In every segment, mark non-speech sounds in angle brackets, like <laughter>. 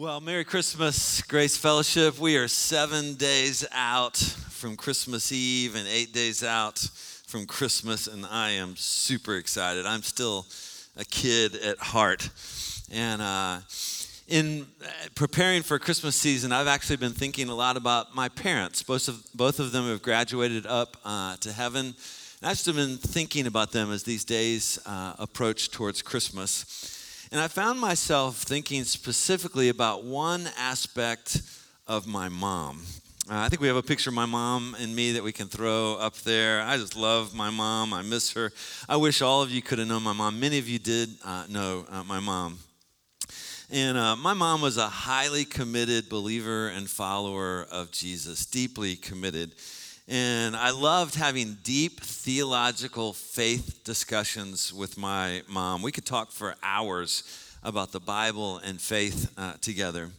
Well, Merry Christmas, Grace Fellowship. We are seven days out from Christmas Eve and eight days out from Christmas, and I am super excited. I'm still a kid at heart. And uh, in preparing for Christmas season, I've actually been thinking a lot about my parents. Both of, both of them have graduated up uh, to heaven. And I've just been thinking about them as these days uh, approach towards Christmas. And I found myself thinking specifically about one aspect of my mom. Uh, I think we have a picture of my mom and me that we can throw up there. I just love my mom. I miss her. I wish all of you could have known my mom. Many of you did uh, know uh, my mom. And uh, my mom was a highly committed believer and follower of Jesus, deeply committed. And I loved having deep theological faith discussions with my mom. We could talk for hours about the Bible and faith uh, together.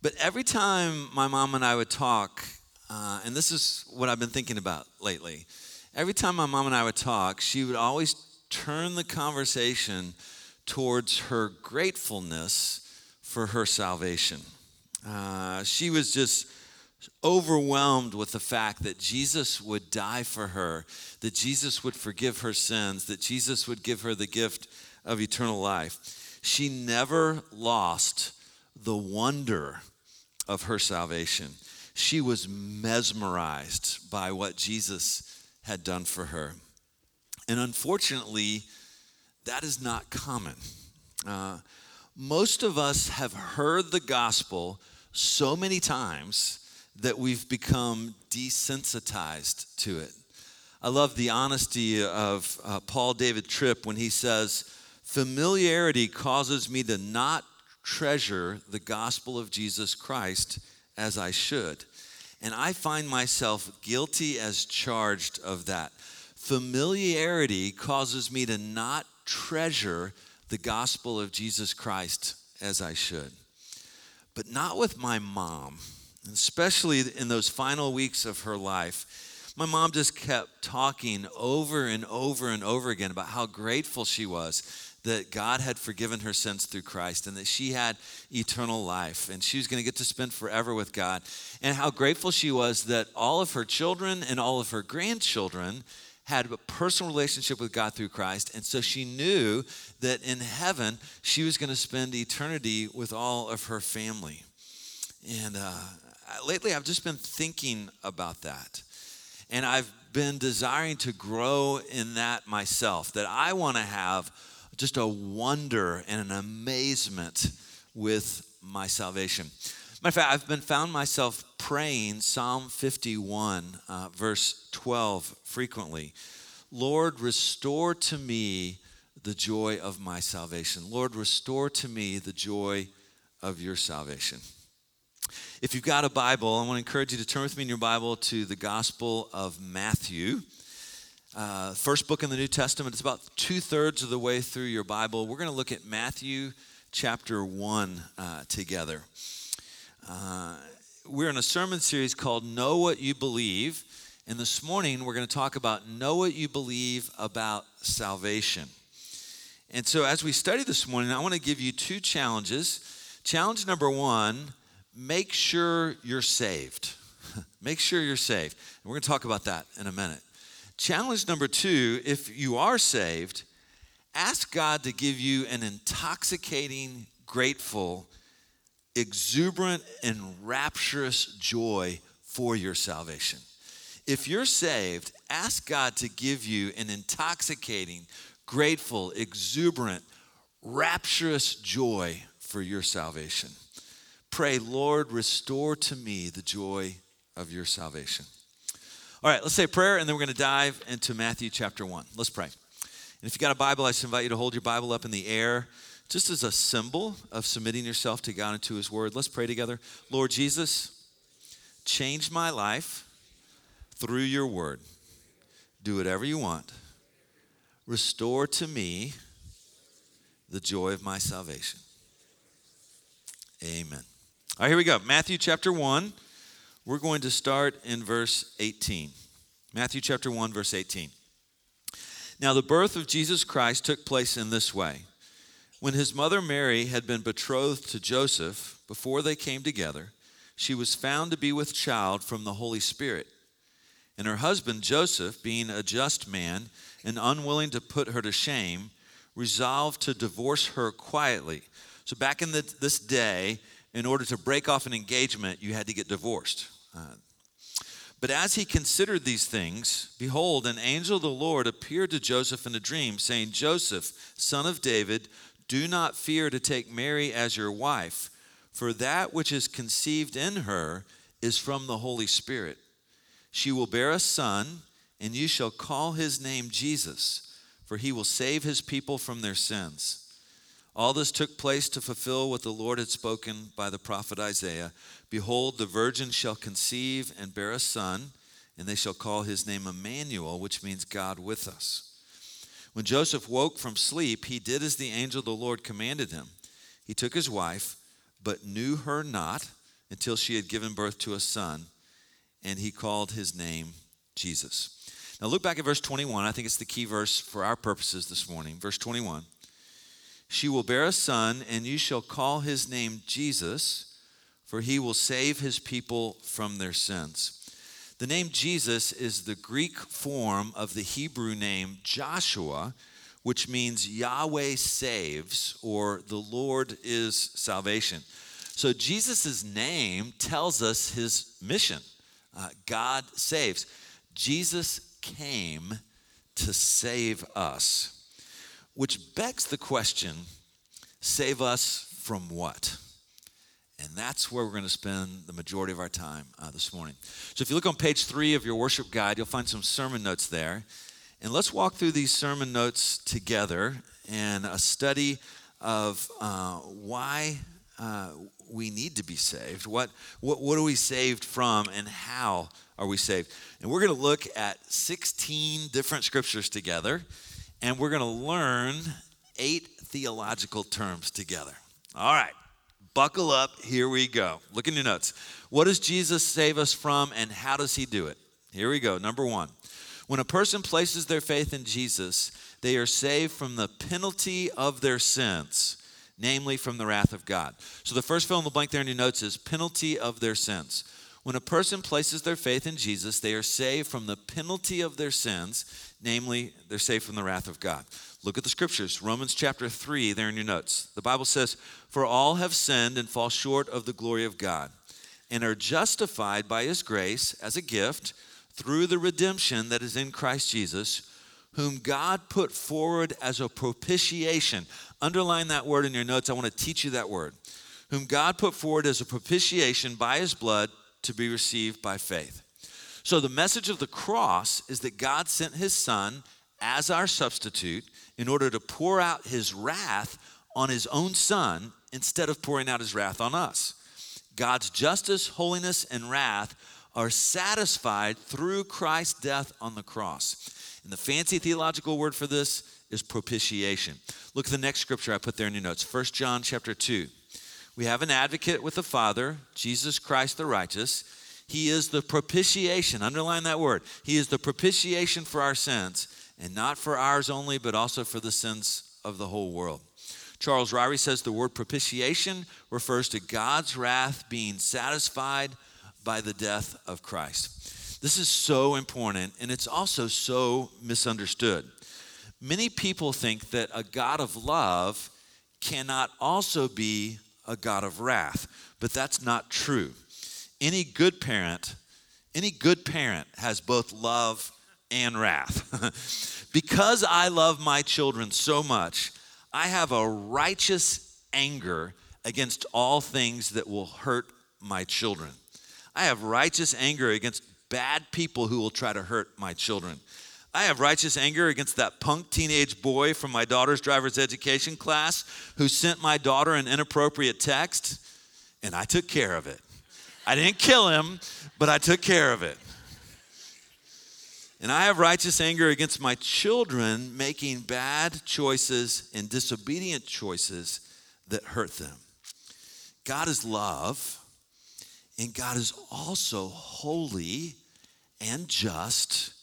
But every time my mom and I would talk, uh, and this is what I've been thinking about lately, every time my mom and I would talk, she would always turn the conversation towards her gratefulness for her salvation. Uh, she was just overwhelmed with the fact that Jesus would die for her, that Jesus would forgive her sins, that Jesus would give her the gift of eternal life. She never lost the wonder of her salvation. She was mesmerized by what Jesus had done for her. And unfortunately, that is not common. Uh, most of us have heard the gospel so many times that we've become desensitized to it. I love the honesty of uh, Paul David Tripp when he says, Familiarity causes me to not treasure the gospel of Jesus Christ as I should. And I find myself guilty as charged of that. Familiarity causes me to not treasure the gospel of Jesus Christ as I should. But not with my mom especially in those final weeks of her life, my mom just kept talking over and over and over again about how grateful she was that God had forgiven her sins through Christ and that she had eternal life and she was going to get to spend forever with God. And how grateful she was that all of her children and all of her grandchildren had a personal relationship with God through Christ. And so she knew that in heaven, she was going to spend eternity with all of her family. And uh, lately I've just been thinking about that. And I've been desiring to grow in that myself, that I want to have just a wonder and an amazement with my salvation. Matter of fact, I've been found myself praying Psalm 51, uh, verse 12, frequently. Lord, restore to me the joy of my salvation. Lord, restore to me the joy of your salvation. If you've got a Bible, I want to encourage you to turn with me in your Bible to the Gospel of Matthew. Uh, first book in the New Testament. It's about two thirds of the way through your Bible. We're going to look at Matthew chapter 1 uh, together. Uh, we're in a sermon series called Know What You Believe. And this morning, we're going to talk about Know What You Believe about salvation. And so, as we study this morning, I want to give you two challenges. Challenge number one make sure you're saved. <laughs> make sure you're saved. And we're going to talk about that in a minute. Challenge number two if you are saved, ask God to give you an intoxicating, grateful, exuberant, and rapturous joy for your salvation. If you're saved, ask God to give you an intoxicating, grateful, exuberant, rapturous joy for your salvation pray, Lord, restore to me the joy of your salvation. All right, let's say a prayer and then we're going to dive into Matthew chapter 1. Let's pray. And if you got a Bible, I just invite you to hold your Bible up in the air just as a symbol of submitting yourself to God and to His Word. Let's pray together. Lord Jesus, change my life through your Word. Do whatever you want. Restore to me the joy of my salvation. Amen. All right, here we go. Matthew chapter 1. We're going to start in verse 18. Matthew chapter 1, verse 18. Now, the birth of Jesus Christ took place in this way. When his mother Mary had been betrothed to Joseph, before they came together, she was found to be with child from the Holy Spirit. And her husband Joseph, being a just man and unwilling to put her to shame, resolved to divorce her quietly. So, back in the, this day, in order to break off an engagement, you had to get divorced. Uh, but as he considered these things, behold, an angel of the Lord appeared to Joseph in a dream, saying, Joseph, son of David, do not fear to take Mary as your wife, for that which is conceived in her is from the Holy Spirit. She will bear a son, and you shall call his name Jesus, for he will save his people from their sins. All this took place to fulfill what the Lord had spoken by the prophet Isaiah Behold, the virgin shall conceive and bear a son, and they shall call his name Emmanuel, which means God with us. When Joseph woke from sleep, he did as the angel of the Lord commanded him. He took his wife, but knew her not until she had given birth to a son, and he called his name Jesus. Now look back at verse 21. I think it's the key verse for our purposes this morning. Verse 21. She will bear a son, and you shall call his name Jesus, for he will save his people from their sins. The name Jesus is the Greek form of the Hebrew name Joshua, which means Yahweh saves or the Lord is salvation. So Jesus' name tells us his mission uh, God saves. Jesus came to save us, which begs the question save us from what? And that's where we're going to spend the majority of our time uh, this morning. So if you look on page three of your worship guide, you'll find some sermon notes there. And let's walk through these sermon notes together and a study of uh, why uh, we need to be saved. What, what, what are we saved from and how are we saved? And we're going to look at 16 different scriptures together and we're going to learn eight theological terms together. All right. Buckle up, here we go. Look in your notes. What does Jesus save us from and how does he do it? Here we go. Number one, when a person places their faith in Jesus, they are saved from the penalty of their sins, namely from the wrath of God. So the first fill in the blank there in your notes is penalty of their sins. When a person places their faith in Jesus, they are saved from the penalty of their sins, namely, they're saved from the wrath of God. Look at the scriptures. Romans chapter 3, there in your notes. The Bible says, For all have sinned and fall short of the glory of God, and are justified by his grace as a gift through the redemption that is in Christ Jesus, whom God put forward as a propitiation. Underline that word in your notes. I want to teach you that word. Whom God put forward as a propitiation by his blood to be received by faith. So, the message of the cross is that God sent his son as our substitute in order to pour out his wrath on his own son instead of pouring out his wrath on us. God's justice, holiness, and wrath are satisfied through Christ's death on the cross. And the fancy theological word for this is propitiation. Look at the next scripture I put there in your notes 1 John chapter 2. We have an advocate with the Father, Jesus Christ the righteous. He is the propitiation, underline that word. He is the propitiation for our sins and not for ours only, but also for the sins of the whole world. Charles Ryrie says the word propitiation refers to God's wrath being satisfied by the death of Christ. This is so important, and it's also so misunderstood. Many people think that a God of love cannot also be a God of wrath, but that's not true. Any good parent, any good parent has both love and wrath. <laughs> because I love my children so much, I have a righteous anger against all things that will hurt my children. I have righteous anger against bad people who will try to hurt my children. I have righteous anger against that punk teenage boy from my daughter's driver's education class who sent my daughter an inappropriate text, and I took care of it. I didn't kill him, but I took care of it. And I have righteous anger against my children making bad choices and disobedient choices that hurt them. God is love, and God is also holy and just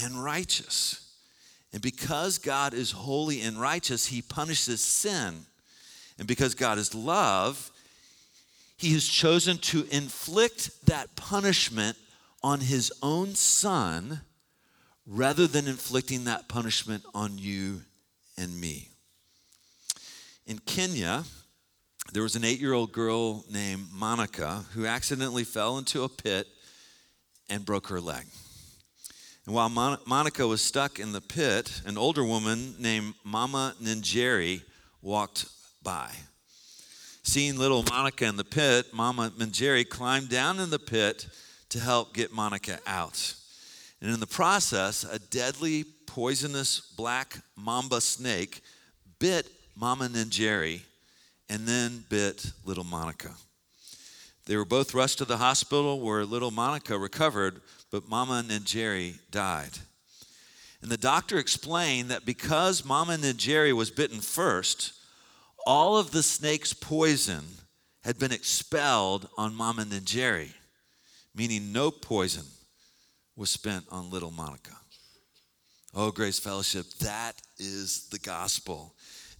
and righteous. And because God is holy and righteous, he punishes sin And because God is love, he has chosen to inflict that punishment on his own son rather than inflicting that punishment on you and me. In Kenya, there was an eight year old girl named Monica who accidentally fell into a pit and broke her leg. And while Mon- Monica was stuck in the pit, an older woman named Mama Njeri walked by. Seeing little Monica in the pit, Mama Njeri climbed down in the pit to help get Monica out. And in the process, a deadly, poisonous black mamba snake bit Mama Njeri and then bit little Monica. They were both rushed to the hospital where little Monica recovered, but Mama Njeri died. And the doctor explained that because Mama Njeri was bitten first, all of the snake's poison had been expelled on Mama Njeri, meaning no poison was spent on little Monica. Oh, Grace Fellowship, that is the gospel.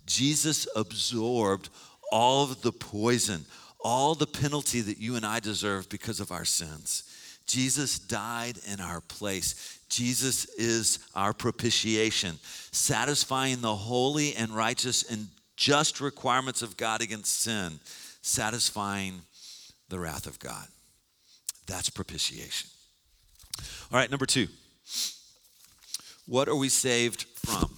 Jesus absorbed all of the poison, all the penalty that you and I deserve because of our sins. Jesus died in our place. Jesus is our propitiation, satisfying the holy and righteous and just requirements of God against sin, satisfying the wrath of God. That's propitiation. All right, number two. What are we saved from?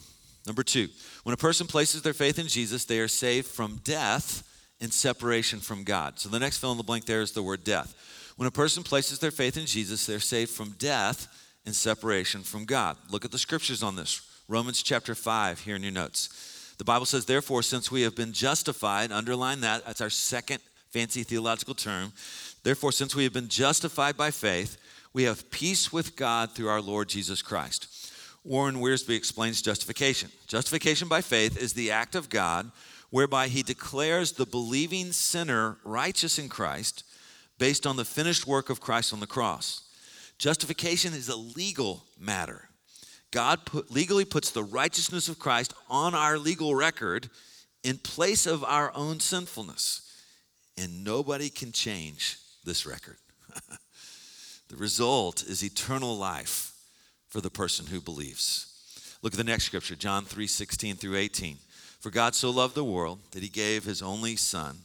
Number two, when a person places their faith in Jesus, they are saved from death and separation from God. So the next fill in the blank there is the word death. When a person places their faith in Jesus, they're saved from death and separation from God. Look at the scriptures on this. Romans chapter 5 here in your notes. The Bible says, Therefore, since we have been justified, underline that, that's our second fancy theological term. Therefore, since we have been justified by faith, we have peace with God through our Lord Jesus Christ. Warren Wiersbe explains justification. Justification by faith is the act of God whereby he declares the believing sinner righteous in Christ based on the finished work of Christ on the cross. Justification is a legal matter. God put, legally puts the righteousness of Christ on our legal record in place of our own sinfulness. And nobody can change this record. <laughs> the result is eternal life for the person who believes. Look at the next scripture, John 3 16 through 18. For God so loved the world that he gave his only Son,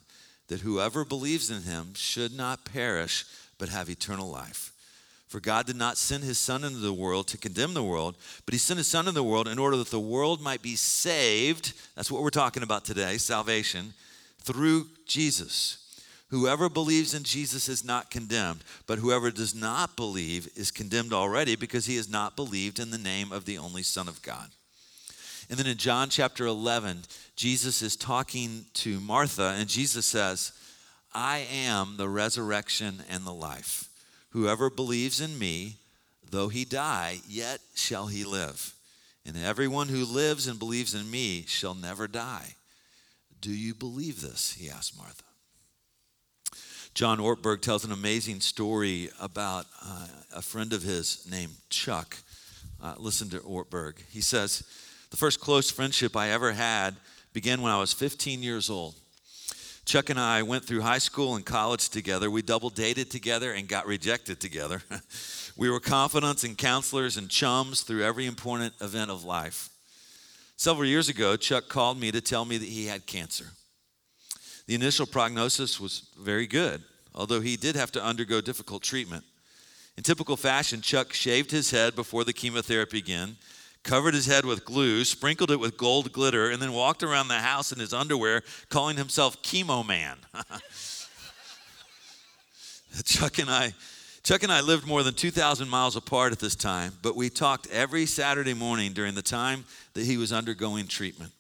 that whoever believes in him should not perish, but have eternal life. For God did not send his Son into the world to condemn the world, but he sent his Son into the world in order that the world might be saved. That's what we're talking about today salvation through Jesus. Whoever believes in Jesus is not condemned, but whoever does not believe is condemned already because he has not believed in the name of the only Son of God. And then in John chapter 11, Jesus is talking to Martha, and Jesus says, I am the resurrection and the life. Whoever believes in me, though he die, yet shall he live. And everyone who lives and believes in me shall never die. Do you believe this? He asked Martha. John Ortberg tells an amazing story about uh, a friend of his named Chuck. Uh, listen to Ortberg. He says, The first close friendship I ever had began when I was 15 years old. Chuck and I went through high school and college together. We double dated together and got rejected together. <laughs> we were confidants and counselors and chums through every important event of life. Several years ago, Chuck called me to tell me that he had cancer. The initial prognosis was very good, although he did have to undergo difficult treatment. In typical fashion, Chuck shaved his head before the chemotherapy began, covered his head with glue, sprinkled it with gold glitter, and then walked around the house in his underwear, calling himself Chemo Man. <laughs> Chuck and I Chuck and I lived more than 2,000 miles apart at this time, but we talked every Saturday morning during the time that he was undergoing treatment.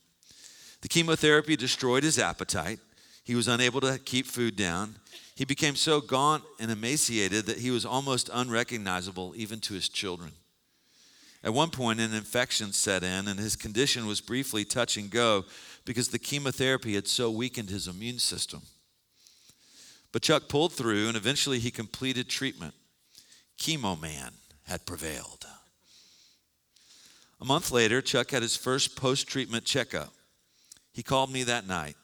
The chemotherapy destroyed his appetite. He was unable to keep food down. He became so gaunt and emaciated that he was almost unrecognizable even to his children. At one point, an infection set in, and his condition was briefly touch and go because the chemotherapy had so weakened his immune system. But Chuck pulled through, and eventually he completed treatment. Chemo man had prevailed. A month later, Chuck had his first post treatment checkup. He called me that night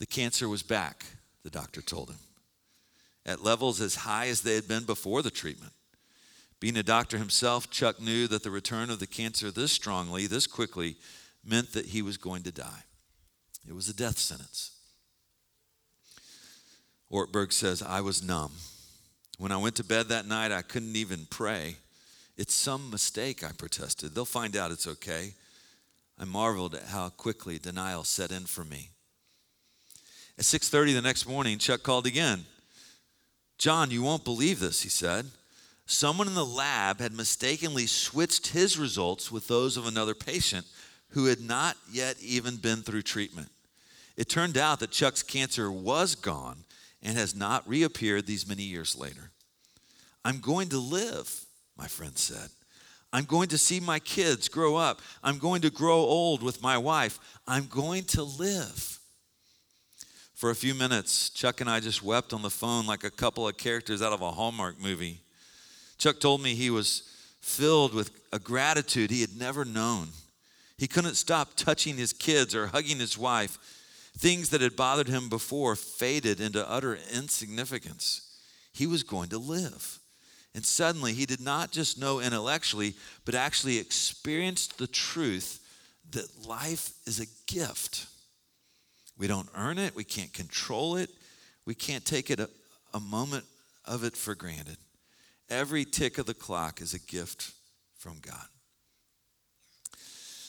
The cancer was back, the doctor told him, at levels as high as they had been before the treatment. Being a doctor himself, Chuck knew that the return of the cancer this strongly, this quickly, meant that he was going to die. It was a death sentence. Ortberg says, I was numb. When I went to bed that night, I couldn't even pray. It's some mistake, I protested. They'll find out it's okay. I marveled at how quickly denial set in for me. At 6:30 the next morning, Chuck called again. "John, you won't believe this," he said. Someone in the lab had mistakenly switched his results with those of another patient who had not yet even been through treatment. It turned out that Chuck's cancer was gone and has not reappeared these many years later. I'm going to live, my friend said. I'm going to see my kids grow up. I'm going to grow old with my wife. I'm going to live. For a few minutes, Chuck and I just wept on the phone like a couple of characters out of a Hallmark movie. Chuck told me he was filled with a gratitude he had never known. He couldn't stop touching his kids or hugging his wife. Things that had bothered him before faded into utter insignificance. He was going to live. And suddenly, he did not just know intellectually, but actually experienced the truth that life is a gift. We don't earn it, we can't control it, we can't take it a, a moment of it for granted. Every tick of the clock is a gift from God.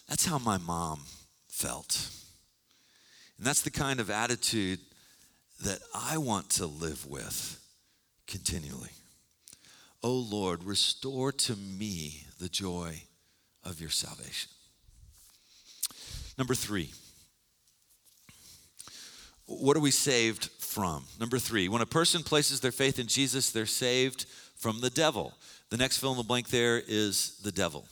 That's how my mom felt. And that's the kind of attitude that I want to live with continually. Oh Lord, restore to me the joy of your salvation. Number three, what are we saved from? Number three, when a person places their faith in Jesus, they're saved from the devil. The next fill in the blank there is the devil.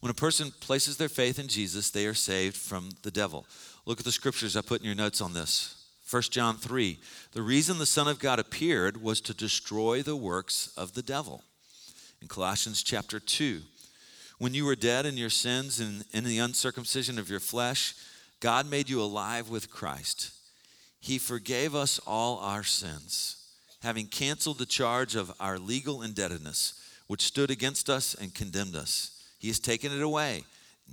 When a person places their faith in Jesus, they are saved from the devil. Look at the scriptures I put in your notes on this. 1 John 3. The reason the Son of God appeared was to destroy the works of the devil. In Colossians chapter 2, when you were dead in your sins and in the uncircumcision of your flesh, God made you alive with Christ. He forgave us all our sins, having canceled the charge of our legal indebtedness, which stood against us and condemned us. He has taken it away,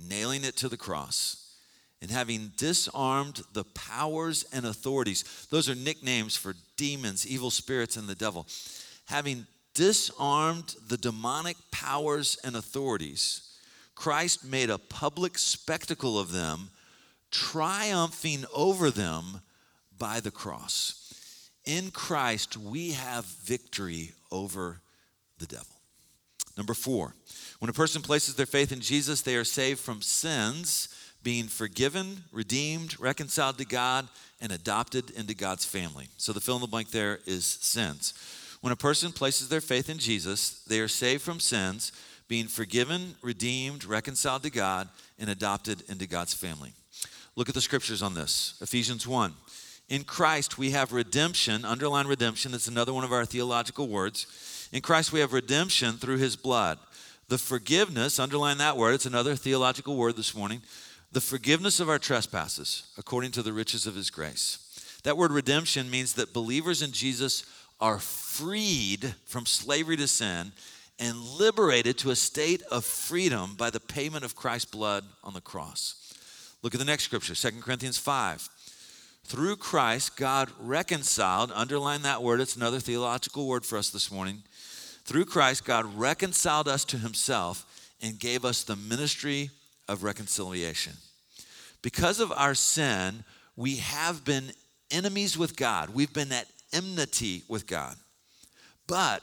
nailing it to the cross. And having disarmed the powers and authorities, those are nicknames for demons, evil spirits, and the devil. Having disarmed the demonic powers and authorities, Christ made a public spectacle of them, triumphing over them by the cross. In Christ, we have victory over the devil. Number four, when a person places their faith in Jesus, they are saved from sins, being forgiven, redeemed, reconciled to God, and adopted into God's family. So the fill in the blank there is sins. When a person places their faith in Jesus, they are saved from sins, being forgiven, redeemed, reconciled to God, and adopted into God's family. Look at the scriptures on this Ephesians 1. In Christ, we have redemption, underline redemption, that's another one of our theological words. In Christ, we have redemption through his blood. The forgiveness, underline that word, it's another theological word this morning. The forgiveness of our trespasses according to the riches of his grace. That word redemption means that believers in Jesus are freed from slavery to sin and liberated to a state of freedom by the payment of Christ's blood on the cross. Look at the next scripture, 2 Corinthians 5. Through Christ, God reconciled, underline that word, it's another theological word for us this morning. Through Christ, God reconciled us to himself and gave us the ministry of reconciliation. Because of our sin, we have been enemies with God. We've been at enmity with God. But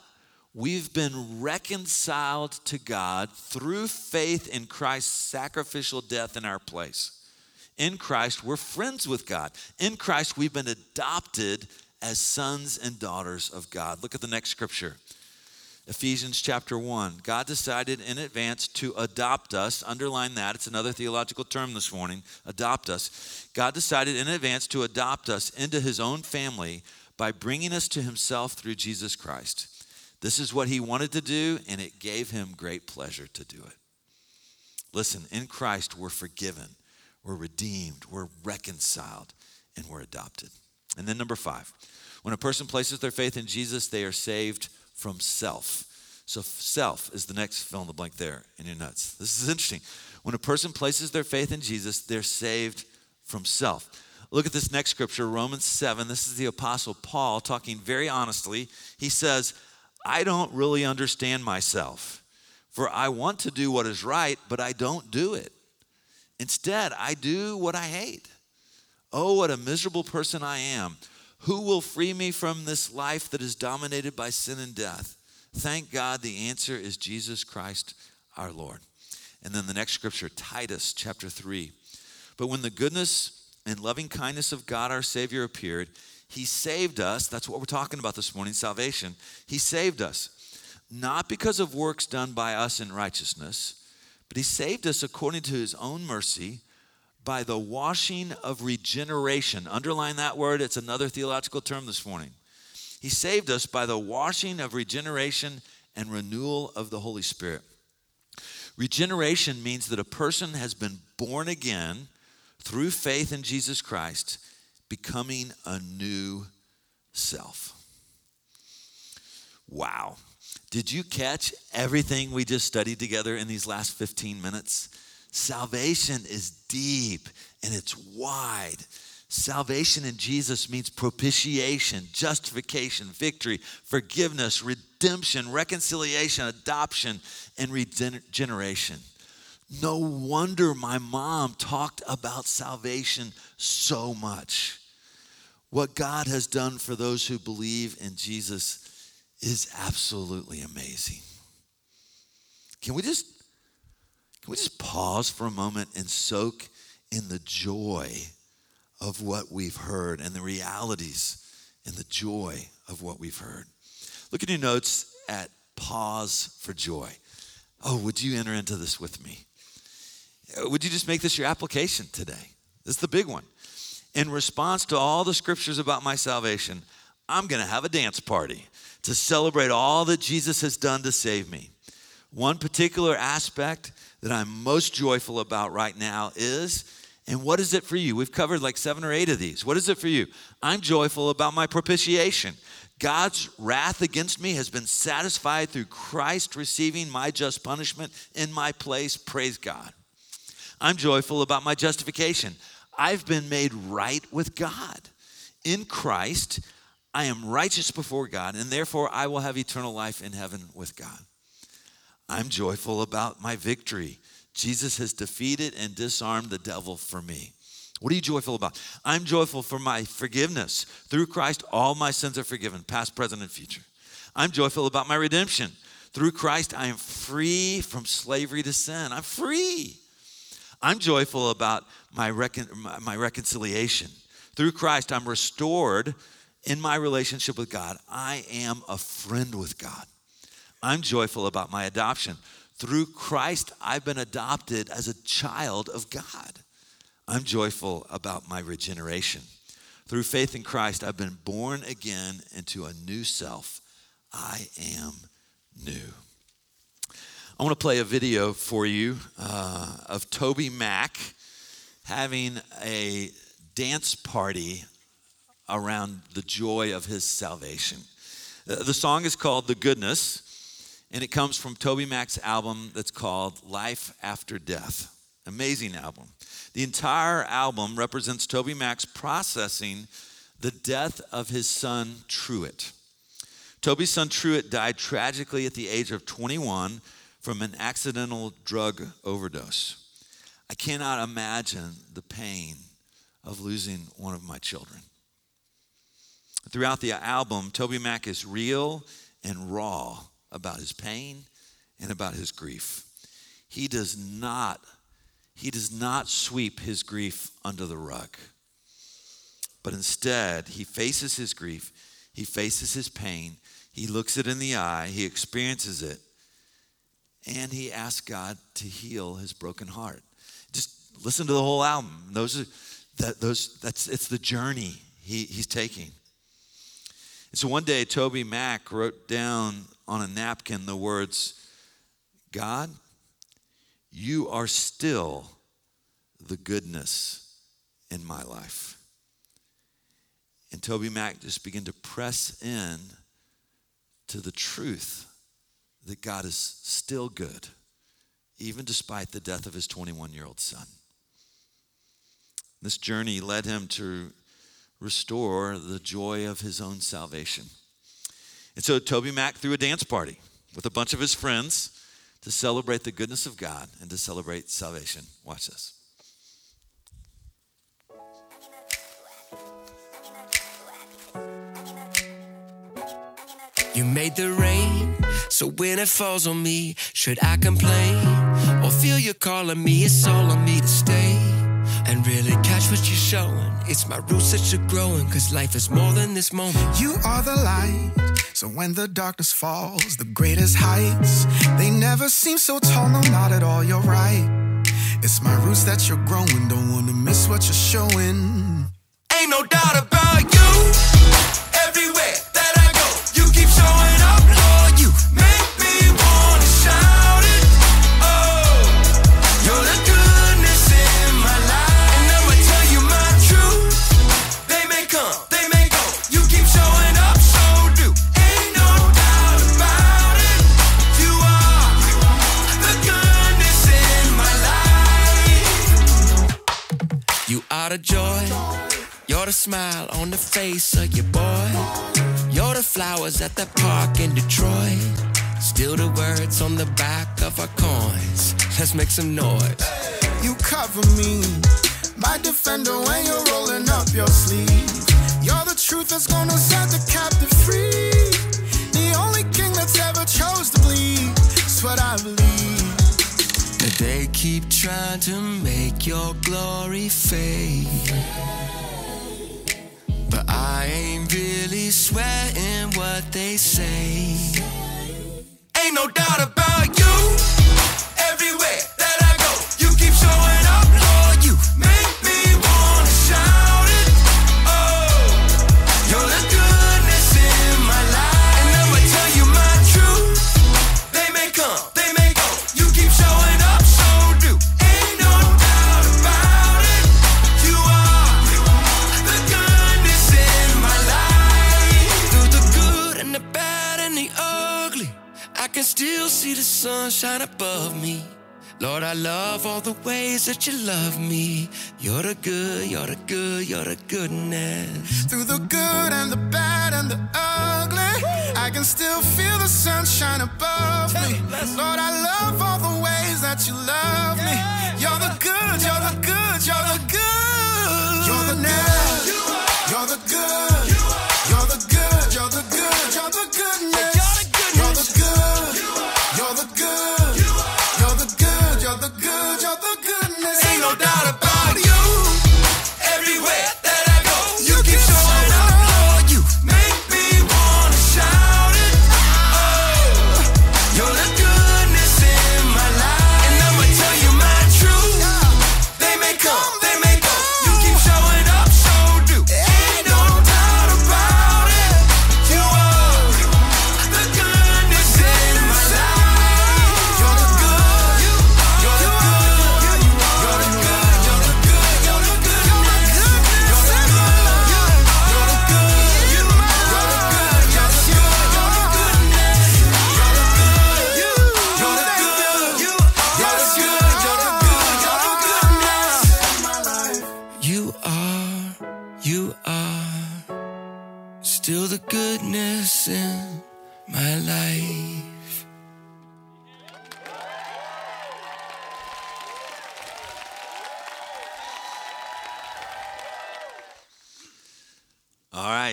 we've been reconciled to God through faith in Christ's sacrificial death in our place. In Christ, we're friends with God. In Christ, we've been adopted as sons and daughters of God. Look at the next scripture. Ephesians chapter 1. God decided in advance to adopt us. Underline that. It's another theological term this morning. Adopt us. God decided in advance to adopt us into his own family by bringing us to himself through Jesus Christ. This is what he wanted to do, and it gave him great pleasure to do it. Listen, in Christ, we're forgiven we're redeemed, we're reconciled, and we're adopted. And then number five, when a person places their faith in Jesus, they are saved from self. So self is the next fill in the blank there in your nuts. This is interesting. When a person places their faith in Jesus, they're saved from self. Look at this next scripture, Romans 7. This is the Apostle Paul talking very honestly. He says, I don't really understand myself, for I want to do what is right, but I don't do it. Instead, I do what I hate. Oh, what a miserable person I am. Who will free me from this life that is dominated by sin and death? Thank God the answer is Jesus Christ our Lord. And then the next scripture, Titus chapter 3. But when the goodness and loving kindness of God our Savior appeared, He saved us. That's what we're talking about this morning salvation. He saved us, not because of works done by us in righteousness, but He saved us according to His own mercy by the washing of regeneration. Underline that word, it's another theological term this morning. He saved us by the washing of regeneration and renewal of the Holy Spirit. Regeneration means that a person has been born again through faith in Jesus Christ, becoming a new self. Wow. Did you catch everything we just studied together in these last 15 minutes? Salvation is deep and it's wide. Salvation in Jesus means propitiation, justification, victory, forgiveness, redemption, reconciliation, adoption, and regeneration. No wonder my mom talked about salvation so much. What God has done for those who believe in Jesus is absolutely amazing. Can we just can we just pause for a moment and soak in the joy of what we've heard and the realities and the joy of what we've heard? Look at your notes at pause for joy. Oh, would you enter into this with me? Uh, would you just make this your application today? This is the big one. In response to all the scriptures about my salvation, I'm going to have a dance party to celebrate all that Jesus has done to save me. One particular aspect that I'm most joyful about right now is, and what is it for you? We've covered like seven or eight of these. What is it for you? I'm joyful about my propitiation. God's wrath against me has been satisfied through Christ receiving my just punishment in my place. Praise God. I'm joyful about my justification. I've been made right with God. In Christ, I am righteous before God, and therefore I will have eternal life in heaven with God. I'm joyful about my victory. Jesus has defeated and disarmed the devil for me. What are you joyful about? I'm joyful for my forgiveness. Through Christ, all my sins are forgiven, past, present, and future. I'm joyful about my redemption. Through Christ, I am free from slavery to sin. I'm free. I'm joyful about my, recon- my reconciliation. Through Christ, I'm restored in my relationship with God. I am a friend with God. I'm joyful about my adoption. Through Christ, I've been adopted as a child of God. I'm joyful about my regeneration. Through faith in Christ, I've been born again into a new self. I am new. I want to play a video for you uh, of TobyMac having a dance party around the joy of his salvation. The song is called The Goodness and it comes from TobyMac's album that's called Life After Death. Amazing album. The entire album represents TobyMac's processing the death of his son, Truett. Toby's son, Truett, died tragically at the age of 21 from an accidental drug overdose. I cannot imagine the pain of losing one of my children. Throughout the album, TobyMac is real and raw about his pain and about his grief. He does not he does not sweep his grief under the rug. But instead, he faces his grief, he faces his pain, he looks it in the eye, he experiences it, and he asks God to heal his broken heart. Just listen to the whole album. Those are that those that's it's the journey he, he's taking. And so one day TobyMac wrote down on a napkin the words, God, you are still the goodness in my life. And Toby Mac just began to press in to the truth that God is still good, even despite the death of his 21 year old son. This journey led him to restore the joy of his own salvation. And so Toby Mac threw a dance party with a bunch of his friends to celebrate the goodness of God and to celebrate salvation. Watch this. You made the rain, so when it falls on me, should I complain or feel you calling me? It's all on me to stay and really catch what you're showing. It's my roots that you're growing, cause life is more than this moment. You are the light, so when the darkness falls, the greatest heights, they never seem so tall, no, not at all, you're right. It's my roots that you're growing, don't wanna miss what you're showing. Ain't no doubt about you. Everywhere that I go, you keep showing up, smile on the face of your boy. You're the flowers at the park in Detroit. Still the words on the back of our coins. Let's make some noise. You cover me, my defender when you're rolling up your sleeve. You're the truth that's gonna set the captive free. The only king that's ever chose to bleed. That's what I believe. But they keep trying to make your glory fade. I ain't really sweating what they say. Ain't no doubt about you. Everywhere that I go, you keep showing can still see the sunshine above me. Lord, I love all the ways that you love me. You're the good, you're the good, you're the goodness. Through the good and the bad and the ugly, I can still feel the sunshine above me. Lord, I love all the ways that you love me. You're the good, you're the good, you're the good. You're the good. You're the good.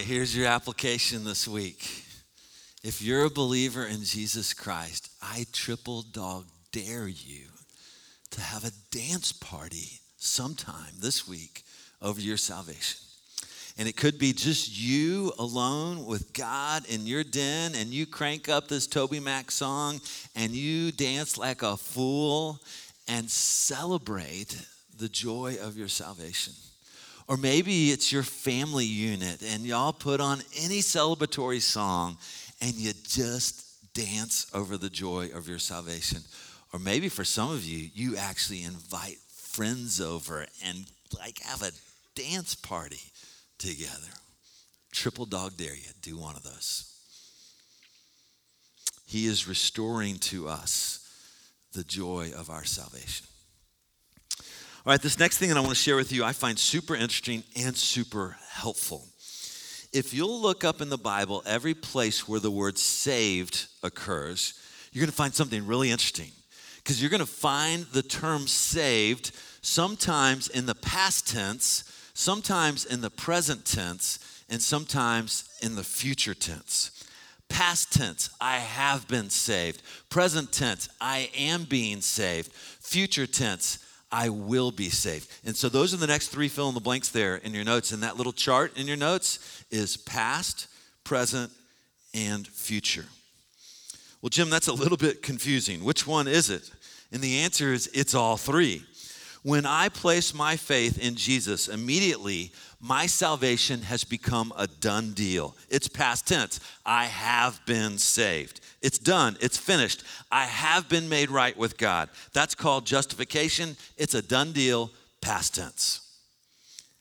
Here's your application this week. If you're a believer in Jesus Christ, I triple dog dare you to have a dance party sometime this week over your salvation. And it could be just you alone with God in your den, and you crank up this Toby Mac song and you dance like a fool and celebrate the joy of your salvation. Or maybe it's your family unit and y'all put on any celebratory song and you just dance over the joy of your salvation. Or maybe for some of you, you actually invite friends over and like have a dance party together. triple dog dare you, do one of those. He is restoring to us the joy of our salvation. All right, this next thing that I want to share with you, I find super interesting and super helpful. If you'll look up in the Bible every place where the word saved occurs, you're going to find something really interesting because you're going to find the term saved sometimes in the past tense, sometimes in the present tense, and sometimes in the future tense. Past tense, I have been saved. Present tense, I am being saved. Future tense, I will be saved. And so those are the next three fill in the blanks there in your notes. And that little chart in your notes is past, present, and future. Well, Jim, that's a little bit confusing. Which one is it? And the answer is it's all three. When I place my faith in Jesus, immediately my salvation has become a done deal. It's past tense. I have been saved. It's done. It's finished. I have been made right with God. That's called justification. It's a done deal, past tense.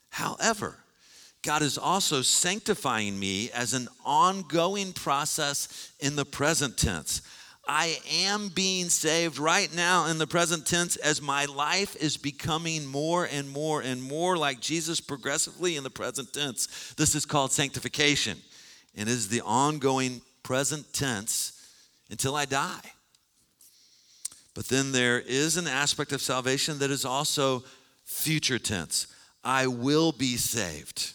However, God is also sanctifying me as an ongoing process in the present tense. I am being saved right now in the present tense as my life is becoming more and more and more like Jesus progressively in the present tense. This is called sanctification and is the ongoing present tense until I die. But then there is an aspect of salvation that is also future tense. I will be saved.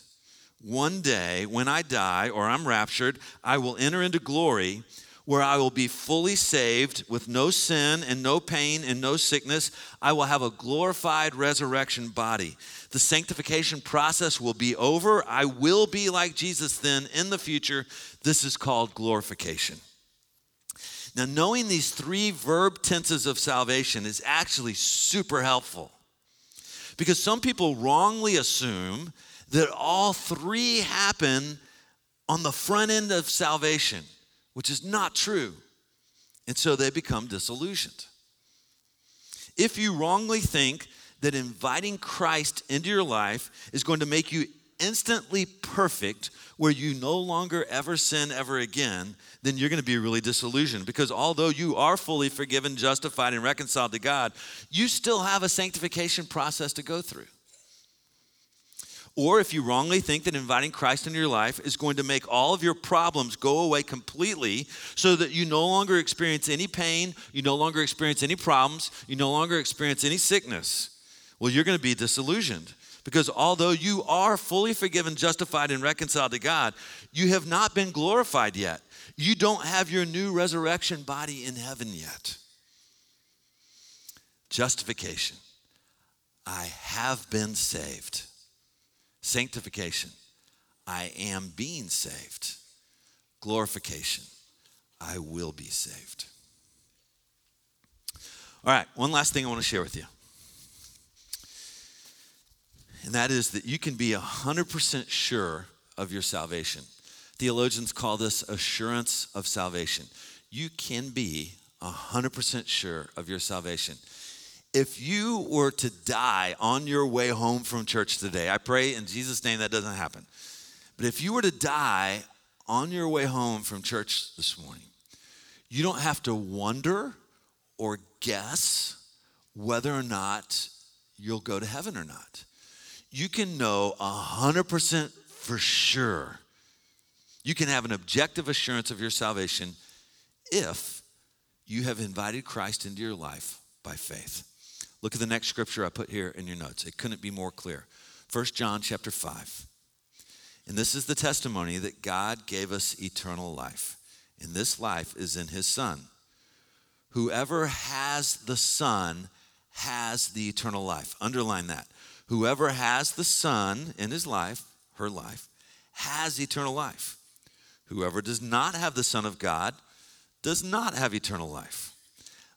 One day, when I die or I'm raptured, I will enter into glory where I will be fully saved with no sin and no pain and no sickness. I will have a glorified resurrection body. The sanctification process will be over. I will be like Jesus then in the future. This is called glorification. Now, knowing these three verb tenses of salvation is actually super helpful because some people wrongly assume that all three happen on the front end of salvation which is not true. And so they become disillusioned. If you wrongly think that inviting Christ into your life is going to make you instantly perfect, where you no longer ever sin ever again, then you're going to be really disillusioned. Because although you are fully forgiven, justified, and reconciled to God, you still have a sanctification process to go through. Or if you wrongly think that inviting Christ into your life is going to make all of your problems go away completely so that you no longer experience any pain, you no longer experience any problems, you no longer experience any sickness, well, you're going to be disillusioned. Because although you are fully forgiven, justified, and reconciled to God, you have not been glorified yet. You don't have your new resurrection body in heaven yet. Justification. I have been saved. Sanctification, I am being saved. Glorification, I will be saved. All right, one last thing I want to share with you. And that is that you can be 100% sure of your salvation. Theologians call this assurance of salvation. You can be 100% sure of your salvation if you were to die on your way home from church today, I pray in Jesus' name that doesn't happen. But if you were to die on your way home from church this morning, you don't have to wonder or guess whether or not you'll go to heaven or not. You can know 100% for sure. You can have an objective assurance of your salvation if you have invited Christ into your life by faith. Look at the next scripture I put here in your notes. It couldn't be more clear. 1 John chapter 5. And this is the testimony that God gave us eternal life. And this life is in his Son. Whoever has the Son has the eternal life. Underline that. Whoever has the Son in his life, her life, has eternal life. Whoever does not have the Son of God does not have eternal life.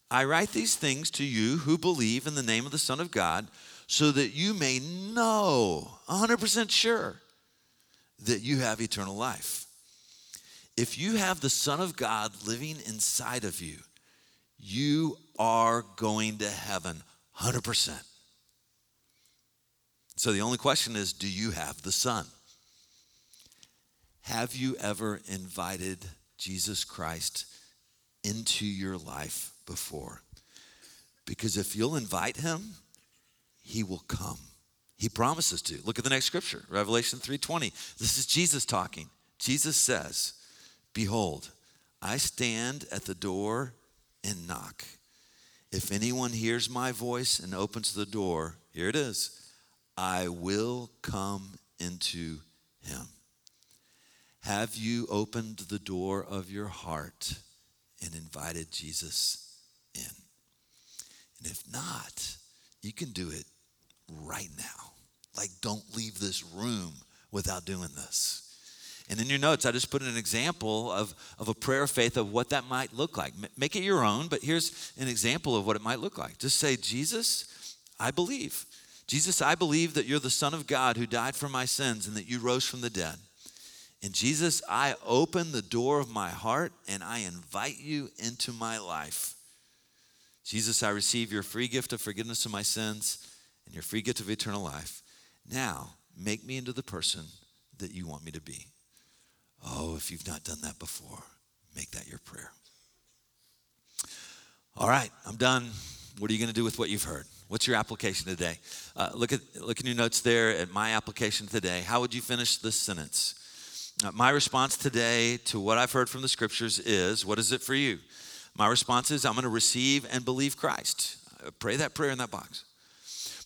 I write these things to you who believe in the name of the Son of God, so that you may know 100% sure that you have eternal life. If you have the Son of God living inside of you, you are going to heaven 100%. So the only question is do you have the Son? Have you ever invited Jesus Christ into your life before? Because if you'll invite him, he will come. He promises to. Look at the next scripture, Revelation 3:20. This is Jesus talking. Jesus says, "Behold, I stand at the door and knock. If anyone hears my voice and opens the door, here it is, I will come into him. Have you opened the door of your heart and invited Jesus in? And if not, you can do it right now. Like, don't leave this room without doing this. And in your notes, I just put an example of, of a prayer of faith of what that might look like. Make it your own, but here's an example of what it might look like. Just say, Jesus, I believe. Jesus, I believe that you're the Son of God who died for my sins and that you rose from the dead. And Jesus, I open the door of my heart and I invite you into my life. Jesus, I receive your free gift of forgiveness of my sins and your free gift of eternal life. Now, make me into the person that you want me to be. Oh, if you've not done that before, make that your prayer. All right, I'm done. What are you going to do with what you've heard? What's your application today? Uh, look at look in your notes there at my application today. How would you finish this sentence? Uh, my response today to what I've heard from the scriptures is, what is it for you? My response is, I'm going to receive and believe Christ. Uh, pray that prayer in that box.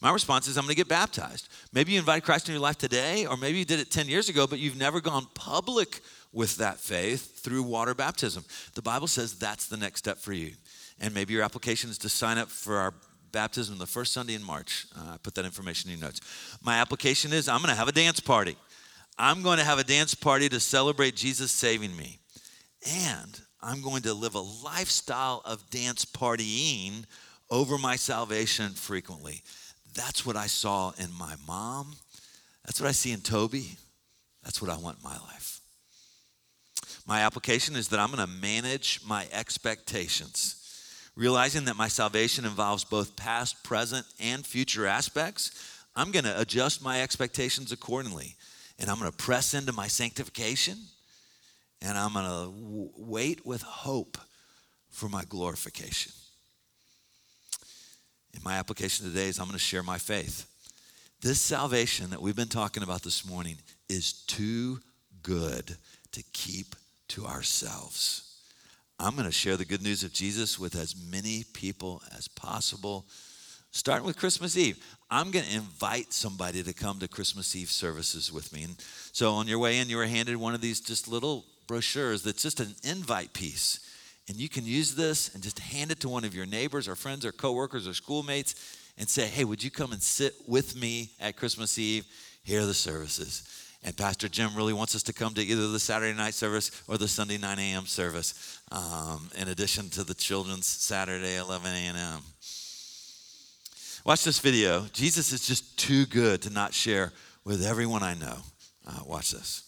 My response is, I'm going to get baptized. Maybe you invite Christ in your life today, or maybe you did it 10 years ago, but you've never gone public with that faith through water baptism. The Bible says that's the next step for you. And maybe your application is to sign up for our baptism the first Sunday in March. Uh, I put that information in your notes. My application is I'm going to have a dance party. I'm going to have a dance party to celebrate Jesus saving me. And I'm going to live a lifestyle of dance partying over my salvation frequently. That's what I saw in my mom. That's what I see in Toby. That's what I want in my life. My application is that I'm going to manage my expectations, realizing that my salvation involves both past, present, and future aspects. I'm going to adjust my expectations accordingly, and I'm going to press into my sanctification, and I'm going to wait with hope for my glorification. And my application today is I'm going to share my faith. This salvation that we've been talking about this morning is too good to keep to ourselves. I'm going to share the good news of Jesus with as many people as possible, starting with Christmas Eve. I'm going to invite somebody to come to Christmas Eve services with me. And so on your way in, you were handed one of these just little brochures that's just an invite piece. And you can use this and just hand it to one of your neighbors or friends or coworkers or schoolmates and say, hey, would you come and sit with me at Christmas Eve? Here are the services. And Pastor Jim really wants us to come to either the Saturday night service or the Sunday 9 a.m. service, um, in addition to the children's Saturday 11 a.m. Watch this video. Jesus is just too good to not share with everyone I know. Uh, watch this.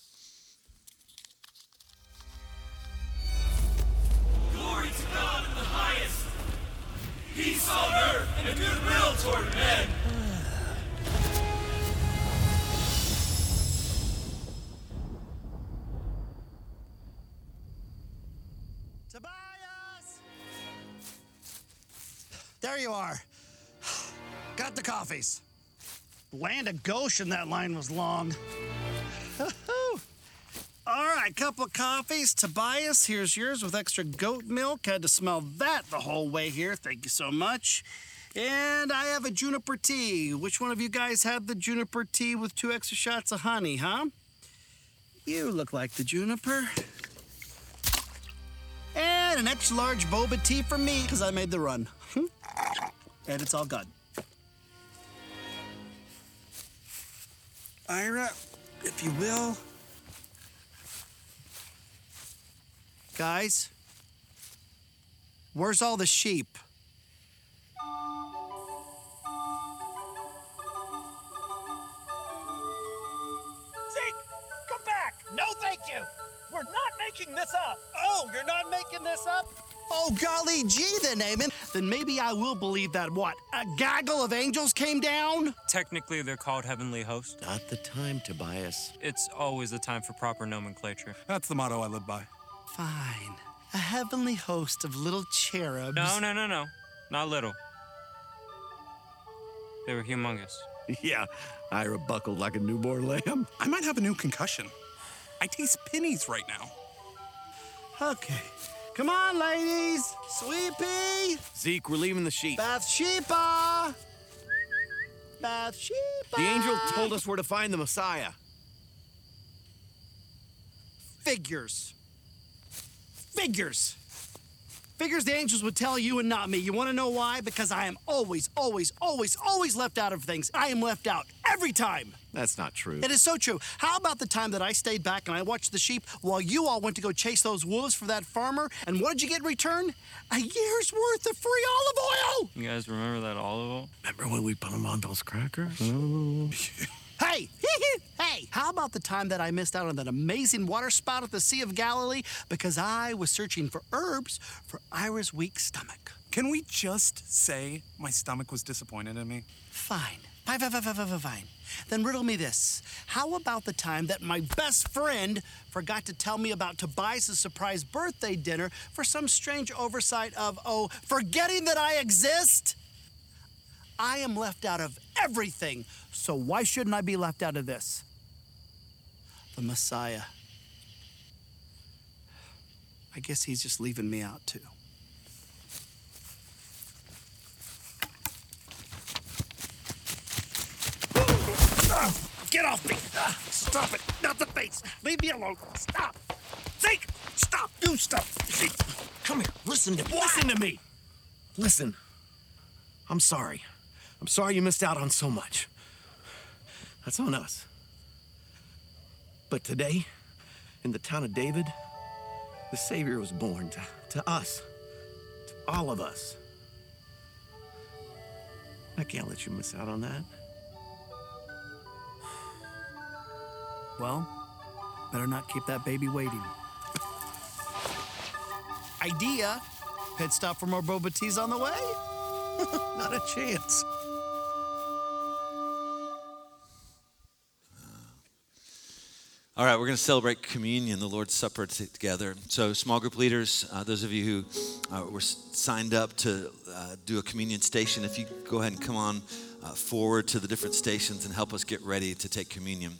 Peace on earth and a goodwill toward men. Tobias! There you are. <sighs> Got the coffees. Land of Goshen, that line was long. <laughs> Right, couple of coffees. Tobias, here's yours with extra goat milk. Had to smell that the whole way here. Thank you so much. And I have a juniper tea. Which one of you guys had the juniper tea with two extra shots of honey, huh? You look like the juniper. And an extra large boba tea for me because I made the run. <laughs> and it's all good. Ira, if you will, Guys, where's all the sheep? Zeke, come back! No, thank you! We're not making this up! Oh, you're not making this up? Oh, golly gee, then, Naaman. Then maybe I will believe that what? A gaggle of angels came down? Technically, they're called heavenly hosts. Not the time, Tobias. It's always the time for proper nomenclature. That's the motto I live by. Fine. A heavenly host of little cherubs. No, no, no, no. Not little. They were humongous. <laughs> Yeah, Ira buckled like a newborn lamb. I might have a new concussion. I taste pennies right now. Okay. Come on, ladies. Sweepy. Zeke, we're leaving the sheep. Bathsheba. Bathsheba. The angel told us where to find the Messiah. Figures. Figures. Figures the angels would tell you and not me. You want to know why? Because I am always, always, always, always left out of things. I am left out every time. That's not true. It is so true. How about the time that I stayed back and I watched the sheep while you all went to go chase those wolves for that farmer? And what did you get in return? A year's worth of free olive oil! You guys remember that olive oil? Remember when we put them on those crackers? Oh. <laughs> Hey, <laughs> hey, how about the time that I missed out on that amazing water spout at the Sea of Galilee because I was searching for herbs for Ira's weak stomach? Can we just say my stomach was disappointed in me? Fine. Fine, fine, fine, fine, fine, fine. Then riddle me this. How about the time that my best friend forgot to tell me about Tobias' surprise birthday dinner for some strange oversight of, oh, forgetting that I exist? I am left out of everything, so why shouldn't I be left out of this? The Messiah. I guess he's just leaving me out too. Get off me! Stop it! Not the face! Leave me alone! Stop! Zeke! Stop! You stop! Zeke! Come here. Listen to me. Listen to me. Listen. I'm sorry. I'm sorry you missed out on so much. That's on us. But today, in the town of David, the Savior was born to, to us, to all of us. I can't let you miss out on that. Well, better not keep that baby waiting. Idea. Pit stop for more boba teas on the way? <laughs> Not a chance. All right, we're going to celebrate communion, the Lord's Supper together. So, small group leaders, uh, those of you who uh, were signed up to uh, do a communion station, if you go ahead and come on uh, forward to the different stations and help us get ready to take communion.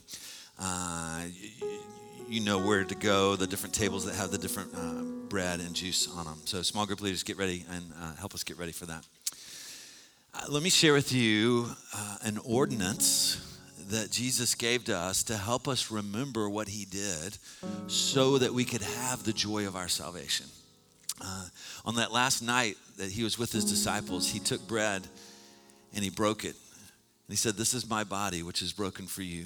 Uh, y- y- you know where to go, the different tables that have the different uh, bread and juice on them. So, small group leaders, get ready and help us get ready for that. Let me share with you an ordinance that Jesus gave to us to help us remember what he did so that we could have the joy of our salvation. Uh, on that last night that he was with his disciples, he took bread and he broke it. And he said, This is my body, which is broken for you.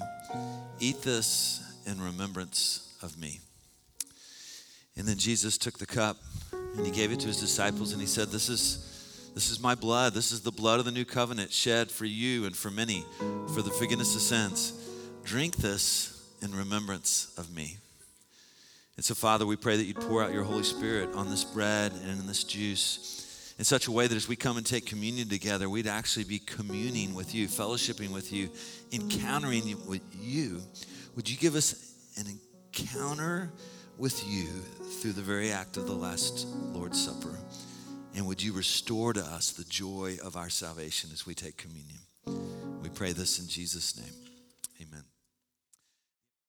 Eat this in remembrance of me. And then Jesus took the cup and he gave it to his disciples and he said, This is. This is my blood. This is the blood of the new covenant shed for you and for many for the forgiveness of sins. Drink this in remembrance of me. And so, Father, we pray that you'd pour out your Holy Spirit on this bread and in this juice in such a way that as we come and take communion together, we'd actually be communing with you, fellowshipping with you, encountering with you. Would you give us an encounter with you through the very act of the last Lord's Supper? And would you restore to us the joy of our salvation as we take communion? We pray this in Jesus' name. Amen.